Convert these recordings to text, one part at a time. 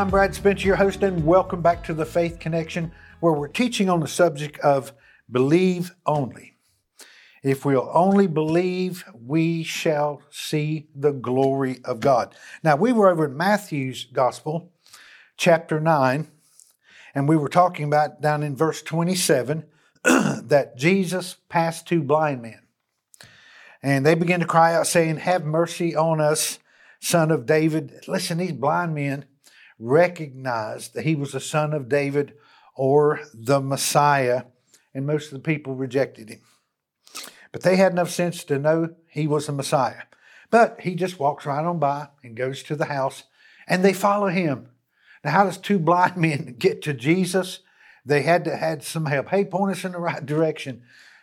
I'm Brad Spencer, your host, and welcome back to the Faith Connection, where we're teaching on the subject of believe only. If we'll only believe, we shall see the glory of God. Now, we were over in Matthew's Gospel, chapter 9, and we were talking about down in verse 27 that Jesus passed two blind men. And they began to cry out, saying, Have mercy on us, son of David. Listen, these blind men recognized that he was the son of David or the Messiah, and most of the people rejected him. But they had enough sense to know he was the Messiah. But he just walks right on by and goes to the house, and they follow him. Now, how does two blind men get to Jesus? They had to had some help. Hey, point us in the right direction.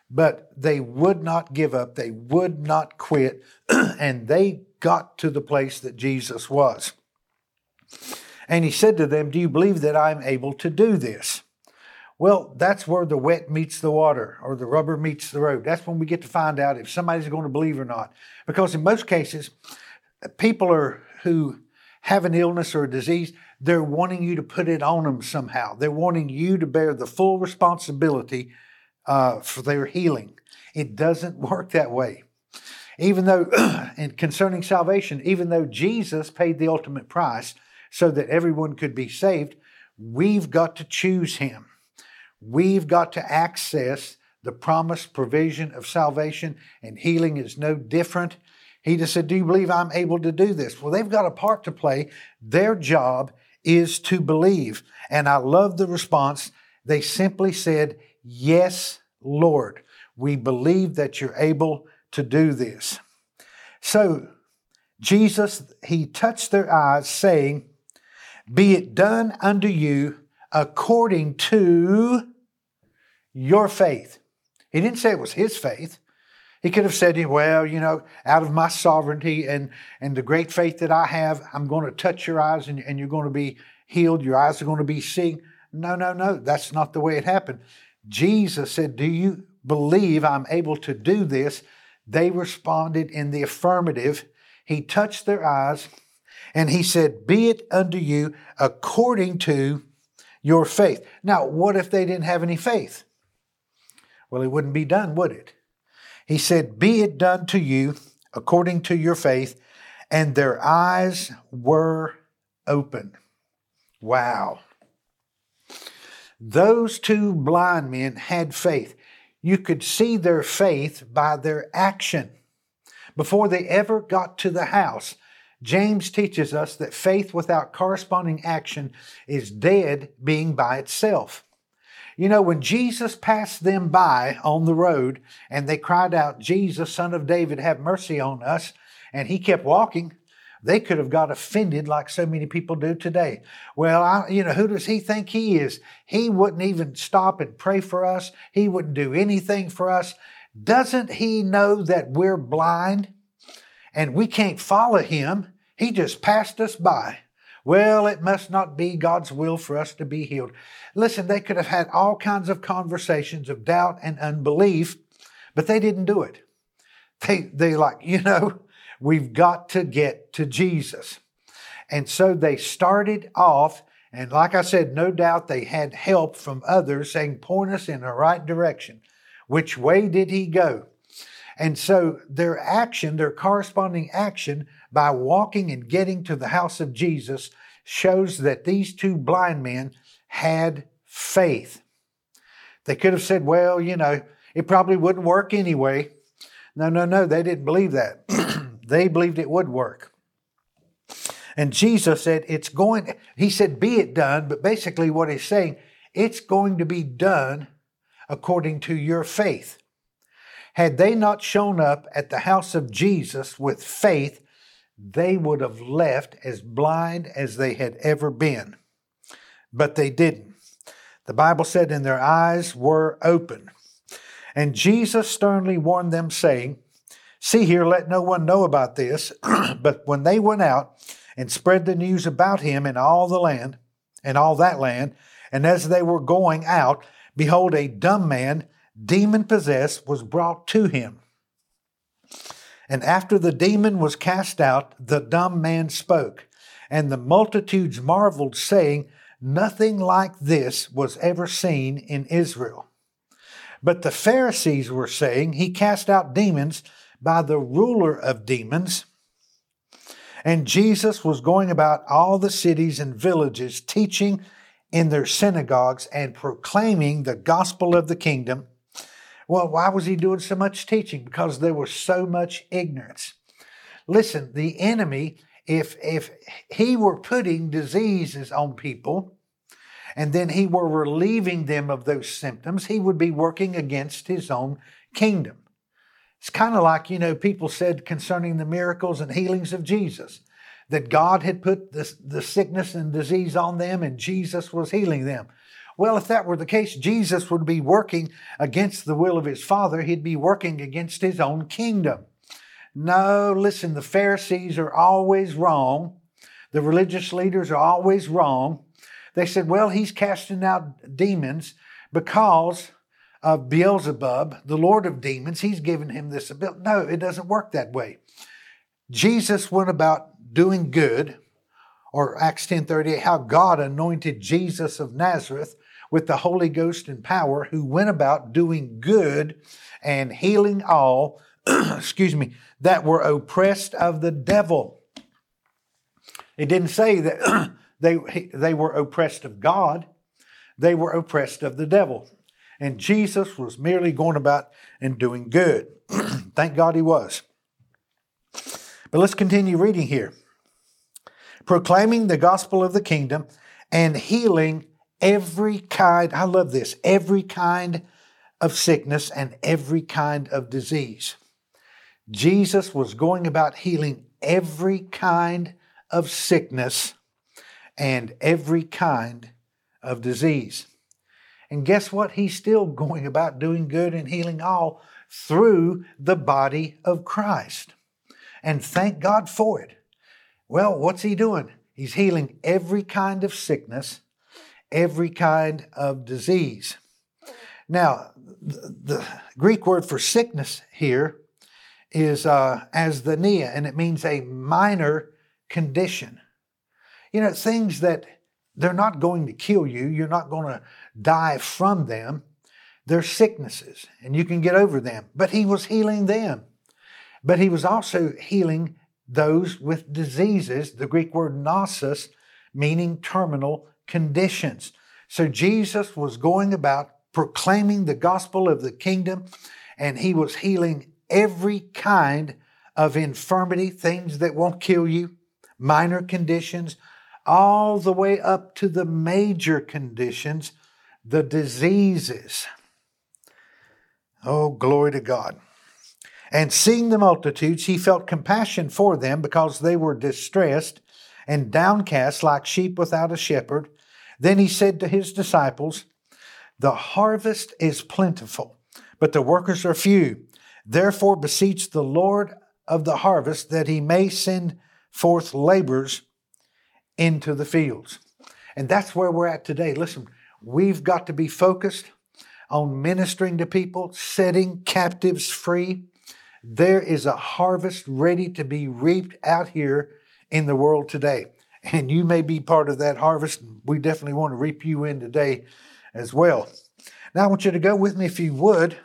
But they would not give up. They would not quit. and they got to the place that Jesus was. And he said to them, Do you believe that I'm able to do this? Well, that's where the wet meets the water or the rubber meets the road. That's when we get to find out if somebody's going to believe or not. Because in most cases, people are who have an illness or a disease, they're wanting you to put it on them somehow. They're wanting you to bear the full responsibility uh, for their healing. It doesn't work that way. Even though, and concerning salvation, even though Jesus paid the ultimate price so that everyone could be saved, we've got to choose Him. We've got to access the promised provision of salvation, and healing is no different. He just said, Do you believe I'm able to do this? Well, they've got a part to play. Their job is to believe. And I love the response. They simply said, Yes, Lord. We believe that you're able to do this. So, Jesus, he touched their eyes, saying, Be it done unto you according to your faith. He didn't say it was his faith. He could have said, well, you know, out of my sovereignty and, and the great faith that I have, I'm going to touch your eyes and, and you're going to be healed. Your eyes are going to be seeing. No, no, no. That's not the way it happened. Jesus said, Do you believe I'm able to do this? They responded in the affirmative. He touched their eyes and he said, Be it unto you according to your faith. Now, what if they didn't have any faith? Well, it wouldn't be done, would it? He said, Be it done to you according to your faith. And their eyes were open. Wow. Those two blind men had faith. You could see their faith by their action. Before they ever got to the house, James teaches us that faith without corresponding action is dead being by itself. You know, when Jesus passed them by on the road and they cried out, Jesus, son of David, have mercy on us, and he kept walking, they could have got offended like so many people do today. Well, I, you know, who does he think he is? He wouldn't even stop and pray for us. He wouldn't do anything for us. Doesn't he know that we're blind? And we can't follow him. He just passed us by. Well, it must not be God's will for us to be healed. Listen, they could have had all kinds of conversations of doubt and unbelief, but they didn't do it. They, they like, you know, we've got to get to Jesus. And so they started off, and like I said, no doubt they had help from others saying, point us in the right direction. Which way did he go? And so their action, their corresponding action by walking and getting to the house of Jesus shows that these two blind men had faith. They could have said, well, you know, it probably wouldn't work anyway. No, no, no, they didn't believe that. they believed it would work. And Jesus said, it's going, he said, be it done, but basically what he's saying, it's going to be done according to your faith. Had they not shown up at the house of Jesus with faith, they would have left as blind as they had ever been. But they didn't. The Bible said, and their eyes were open. And Jesus sternly warned them, saying, See here, let no one know about this. but when they went out and spread the news about him in all the land, and all that land, and as they were going out, behold, a dumb man demon possessed was brought to him. And after the demon was cast out, the dumb man spoke. And the multitudes marveled, saying, Nothing like this was ever seen in Israel. But the Pharisees were saying, He cast out demons by the ruler of demons. And Jesus was going about all the cities and villages, teaching in their synagogues and proclaiming the gospel of the kingdom. Well, why was he doing so much teaching? Because there was so much ignorance. Listen, the enemy, if, if he were putting diseases on people and then he were relieving them of those symptoms, he would be working against his own kingdom. It's kind of like, you know, people said concerning the miracles and healings of Jesus that God had put the, the sickness and disease on them and Jesus was healing them. Well, if that were the case, Jesus would be working against the will of his Father. He'd be working against his own kingdom. No, listen, the Pharisees are always wrong. The religious leaders are always wrong. They said, well, he's casting out demons because of Beelzebub, the Lord of demons. He's given him this ability. No, it doesn't work that way. Jesus went about doing good, or Acts 10:38, how God anointed Jesus of Nazareth with the Holy Ghost and power, who went about doing good and healing all, excuse me, that were oppressed of the devil. It didn't say that they, they were oppressed of God, they were oppressed of the devil. And Jesus was merely going about and doing good. Thank God he was. But let's continue reading here. Proclaiming the gospel of the kingdom and healing every kind, I love this, every kind of sickness and every kind of disease. Jesus was going about healing every kind of sickness and every kind of disease. And guess what? He's still going about doing good and healing all through the body of Christ. And thank God for it. Well, what's he doing? He's healing every kind of sickness, every kind of disease. Now, the Greek word for sickness here is uh, asthenia, and it means a minor condition. You know, things that they're not going to kill you, you're not going to die from them. They're sicknesses, and you can get over them. But he was healing them. But he was also healing those with diseases, the Greek word nosis, meaning terminal conditions. So Jesus was going about proclaiming the gospel of the kingdom, and he was healing every kind of infirmity, things that won't kill you, minor conditions, all the way up to the major conditions, the diseases. Oh, glory to God. And seeing the multitudes, he felt compassion for them because they were distressed and downcast like sheep without a shepherd. Then he said to his disciples, The harvest is plentiful, but the workers are few. Therefore, beseech the Lord of the harvest that he may send forth laborers into the fields. And that's where we're at today. Listen, we've got to be focused on ministering to people, setting captives free. There is a harvest ready to be reaped out here in the world today. And you may be part of that harvest. We definitely want to reap you in today as well. Now, I want you to go with me, if you would,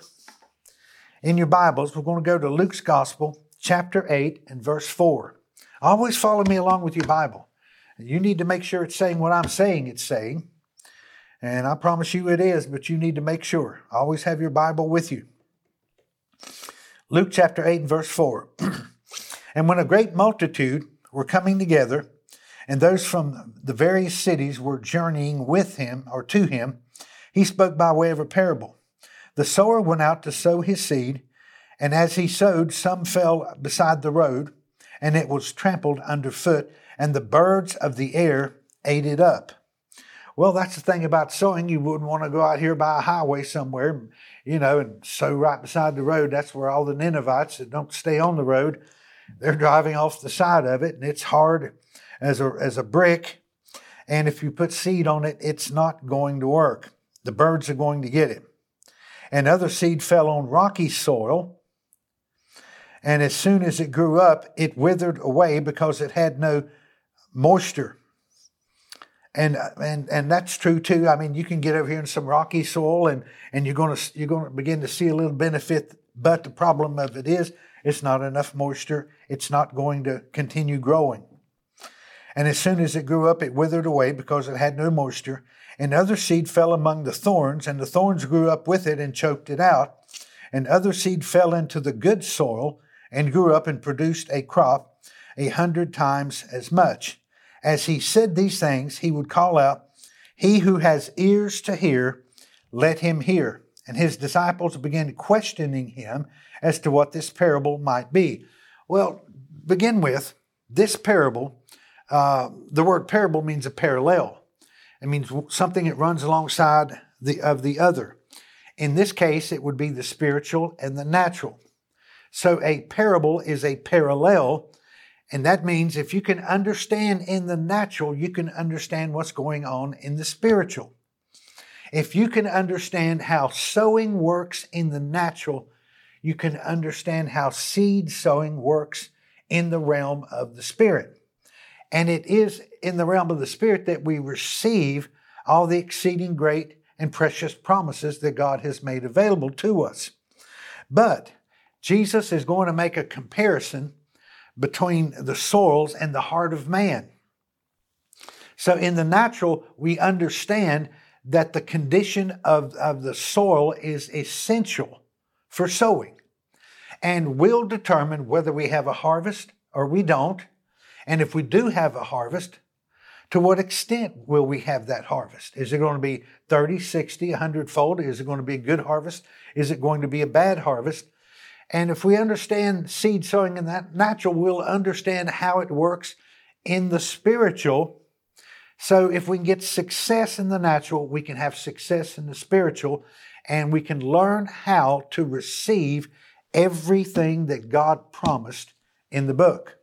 in your Bibles, we're going to go to Luke's Gospel, chapter 8, and verse 4. Always follow me along with your Bible. You need to make sure it's saying what I'm saying it's saying. And I promise you it is, but you need to make sure. Always have your Bible with you. Luke chapter 8 and verse 4. and when a great multitude were coming together, and those from the various cities were journeying with him or to him, he spoke by way of a parable. The sower went out to sow his seed, and as he sowed, some fell beside the road, and it was trampled underfoot, and the birds of the air ate it up. Well, that's the thing about sowing. You wouldn't want to go out here by a highway somewhere, you know, and sow right beside the road. That's where all the Ninevites that don't stay on the road, they're driving off the side of it, and it's hard as a, as a brick. And if you put seed on it, it's not going to work. The birds are going to get it and other seed fell on rocky soil. And as soon as it grew up, it withered away because it had no moisture. And, and and that's true too. I mean, you can get over here in some rocky soil, and, and you're to you're going to begin to see a little benefit. But the problem of it is, it's not enough moisture. It's not going to continue growing. And as soon as it grew up, it withered away because it had no moisture. And other seed fell among the thorns, and the thorns grew up with it and choked it out. And other seed fell into the good soil and grew up and produced a crop a hundred times as much. As he said these things, he would call out, He who has ears to hear, let him hear. And his disciples began questioning him as to what this parable might be. Well, begin with this parable. Uh, the word parable means a parallel. It means something that runs alongside the, of the other. In this case, it would be the spiritual and the natural. So a parable is a parallel, and that means if you can understand in the natural, you can understand what's going on in the spiritual. If you can understand how sowing works in the natural, you can understand how seed sowing works in the realm of the Spirit. And it is in the realm of the Spirit that we receive all the exceeding great and precious promises that God has made available to us. But Jesus is going to make a comparison between the soils and the heart of man. So, in the natural, we understand that the condition of, of the soil is essential for sowing and will determine whether we have a harvest or we don't. And if we do have a harvest, to what extent will we have that harvest? Is it going to be 30, 60, 100 fold? Is it going to be a good harvest? Is it going to be a bad harvest? And if we understand seed sowing in that natural, we'll understand how it works in the spiritual. So if we can get success in the natural, we can have success in the spiritual, and we can learn how to receive everything that God promised in the book.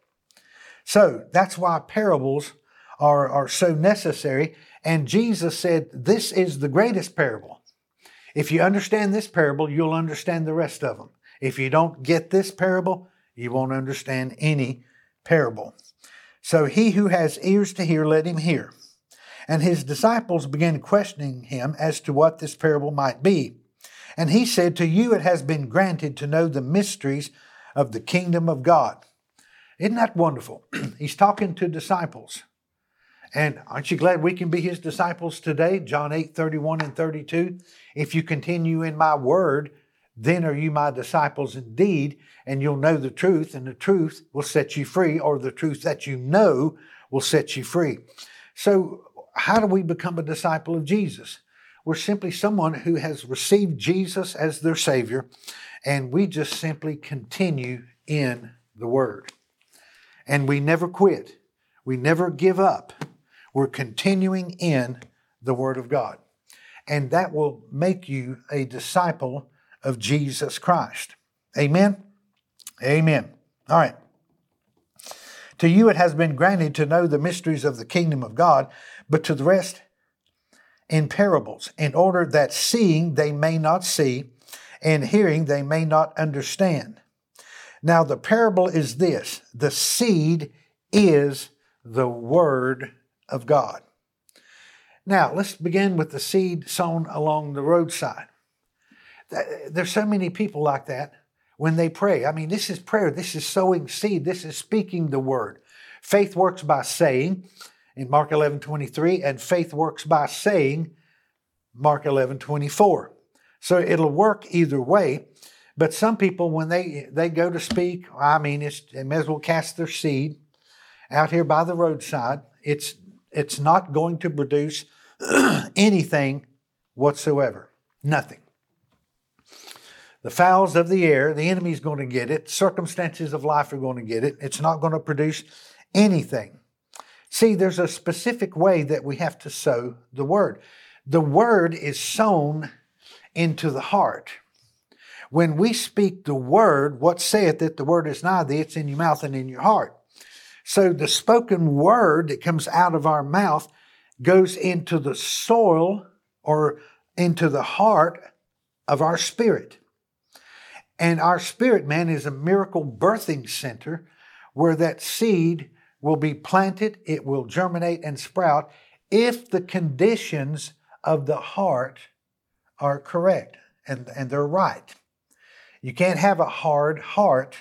So that's why parables are, are so necessary. And Jesus said, This is the greatest parable. If you understand this parable, you'll understand the rest of them. If you don't get this parable, you won't understand any parable. So he who has ears to hear, let him hear. And his disciples began questioning him as to what this parable might be. And he said, To you it has been granted to know the mysteries of the kingdom of God. Isn't that wonderful? He's talking to disciples. And aren't you glad we can be his disciples today? John 8, 31 and 32. If you continue in my word, then are you my disciples indeed, and you'll know the truth, and the truth will set you free, or the truth that you know will set you free. So, how do we become a disciple of Jesus? We're simply someone who has received Jesus as their Savior, and we just simply continue in the Word. And we never quit, we never give up. We're continuing in the Word of God. And that will make you a disciple of Jesus Christ. Amen? Amen. All right. To you it has been granted to know the mysteries of the kingdom of God, but to the rest, in parables, in order that seeing they may not see, and hearing they may not understand. Now, the parable is this the seed is the word of God. Now, let's begin with the seed sown along the roadside. There's so many people like that when they pray. I mean, this is prayer, this is sowing seed, this is speaking the word. Faith works by saying, in Mark 11 23, and faith works by saying, Mark 11 24. So it'll work either way. But some people, when they, they go to speak, I mean, it's, they may as well cast their seed out here by the roadside. It's, it's not going to produce anything whatsoever. Nothing. The fowls of the air, the enemy's going to get it. Circumstances of life are going to get it. It's not going to produce anything. See, there's a specific way that we have to sow the word. The word is sown into the heart. When we speak the word, what saith that the word is nigh thee? It's in your mouth and in your heart. So the spoken word that comes out of our mouth goes into the soil or into the heart of our spirit. And our spirit man is a miracle birthing center where that seed will be planted, it will germinate and sprout if the conditions of the heart are correct and, and they're right. You can't have a hard heart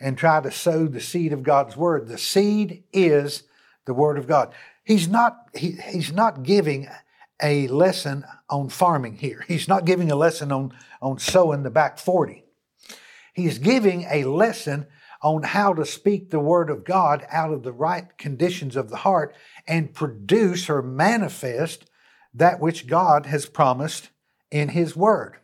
and try to sow the seed of God's word. The seed is the word of God. He's not, he, he's not giving a lesson on farming here. He's not giving a lesson on, on sowing the back 40. He's giving a lesson on how to speak the word of God out of the right conditions of the heart and produce or manifest that which God has promised in his word.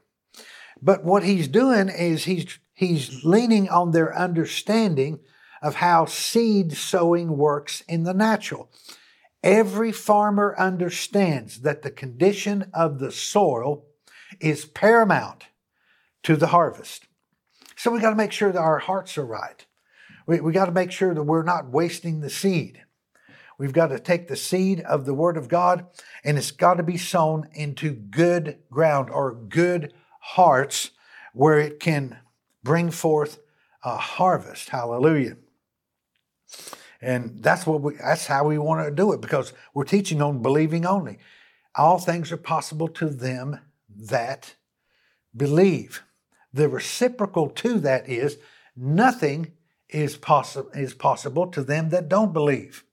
But what he's doing is he's he's leaning on their understanding of how seed sowing works in the natural. Every farmer understands that the condition of the soil is paramount to the harvest. So we got to make sure that our hearts are right. We, we got to make sure that we're not wasting the seed. We've got to take the seed of the Word of God and it's got to be sown into good ground or good hearts where it can bring forth a harvest. Hallelujah. And that's what we that's how we want to do it because we're teaching on believing only. All things are possible to them that believe. The reciprocal to that is nothing is possible is possible to them that don't believe.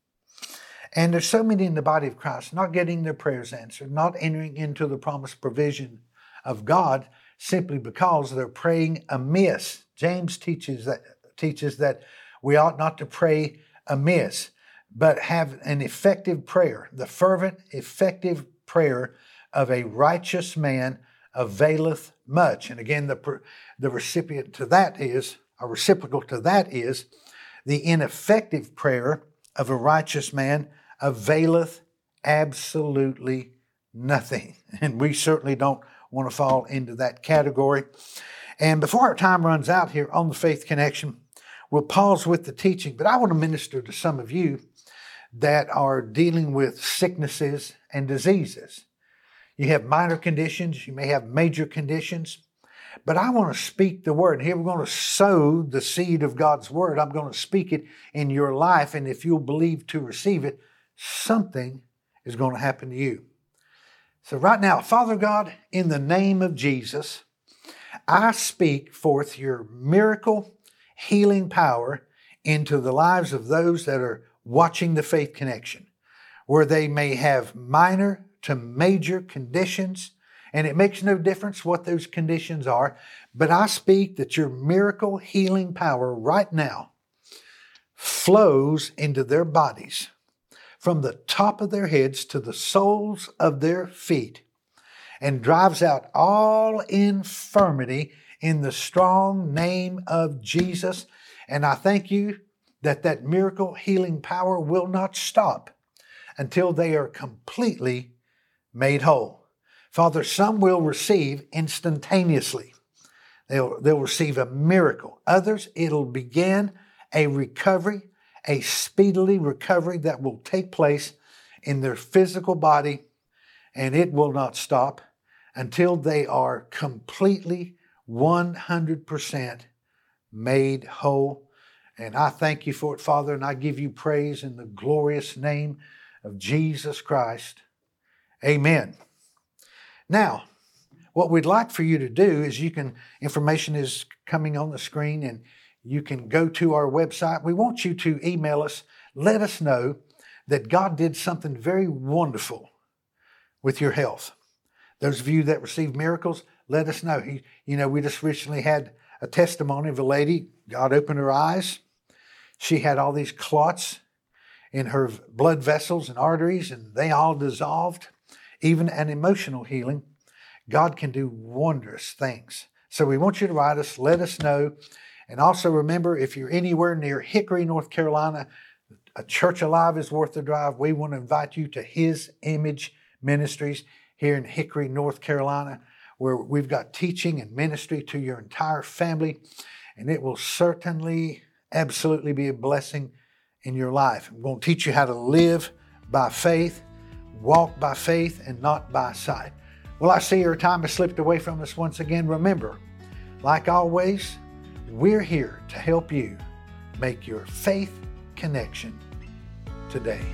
And there's so many in the body of Christ not getting their prayers answered, not entering into the promised provision of God simply because they're praying amiss. James teaches that teaches that we ought not to pray amiss, but have an effective prayer. The fervent, effective prayer of a righteous man availeth much. And again, the, the recipient to that is, a reciprocal to that is, the ineffective prayer of a righteous man availeth absolutely nothing. And we certainly don't want to fall into that category. And before our time runs out here on the Faith Connection, we'll pause with the teaching, but I want to minister to some of you that are dealing with sicknesses and diseases. You have minor conditions, you may have major conditions, but I want to speak the word. Here we're going to sow the seed of God's word. I'm going to speak it in your life, and if you'll believe to receive it, something is going to happen to you. So, right now, Father God, in the name of Jesus, I speak forth your miracle healing power into the lives of those that are watching the faith connection, where they may have minor to major conditions, and it makes no difference what those conditions are. But I speak that your miracle healing power right now flows into their bodies from the top of their heads to the soles of their feet and drives out all infirmity in the strong name of Jesus. And I thank you that that miracle healing power will not stop until they are completely made whole. Father, some will receive instantaneously. They'll, they'll receive a miracle. Others, it'll begin a recovery, a speedily recovery that will take place in their physical body, and it will not stop until they are completely 100% made whole. And I thank you for it, Father, and I give you praise in the glorious name of Jesus Christ. Amen. Now, what we'd like for you to do is you can, information is coming on the screen and you can go to our website. We want you to email us, let us know that God did something very wonderful with your health. Those of you that receive miracles, let us know. He, you know, we just recently had a testimony of a lady, God opened her eyes. She had all these clots in her blood vessels and arteries, and they all dissolved even an emotional healing, God can do wondrous things. So we want you to write us, let us know. And also remember, if you're anywhere near Hickory, North Carolina, a church alive is worth the drive. We want to invite you to His Image Ministries here in Hickory, North Carolina, where we've got teaching and ministry to your entire family. And it will certainly, absolutely be a blessing in your life. We're going to teach you how to live by faith walk by faith and not by sight. Well, I see our time has slipped away from us once again. Remember, like always, we're here to help you make your faith connection today.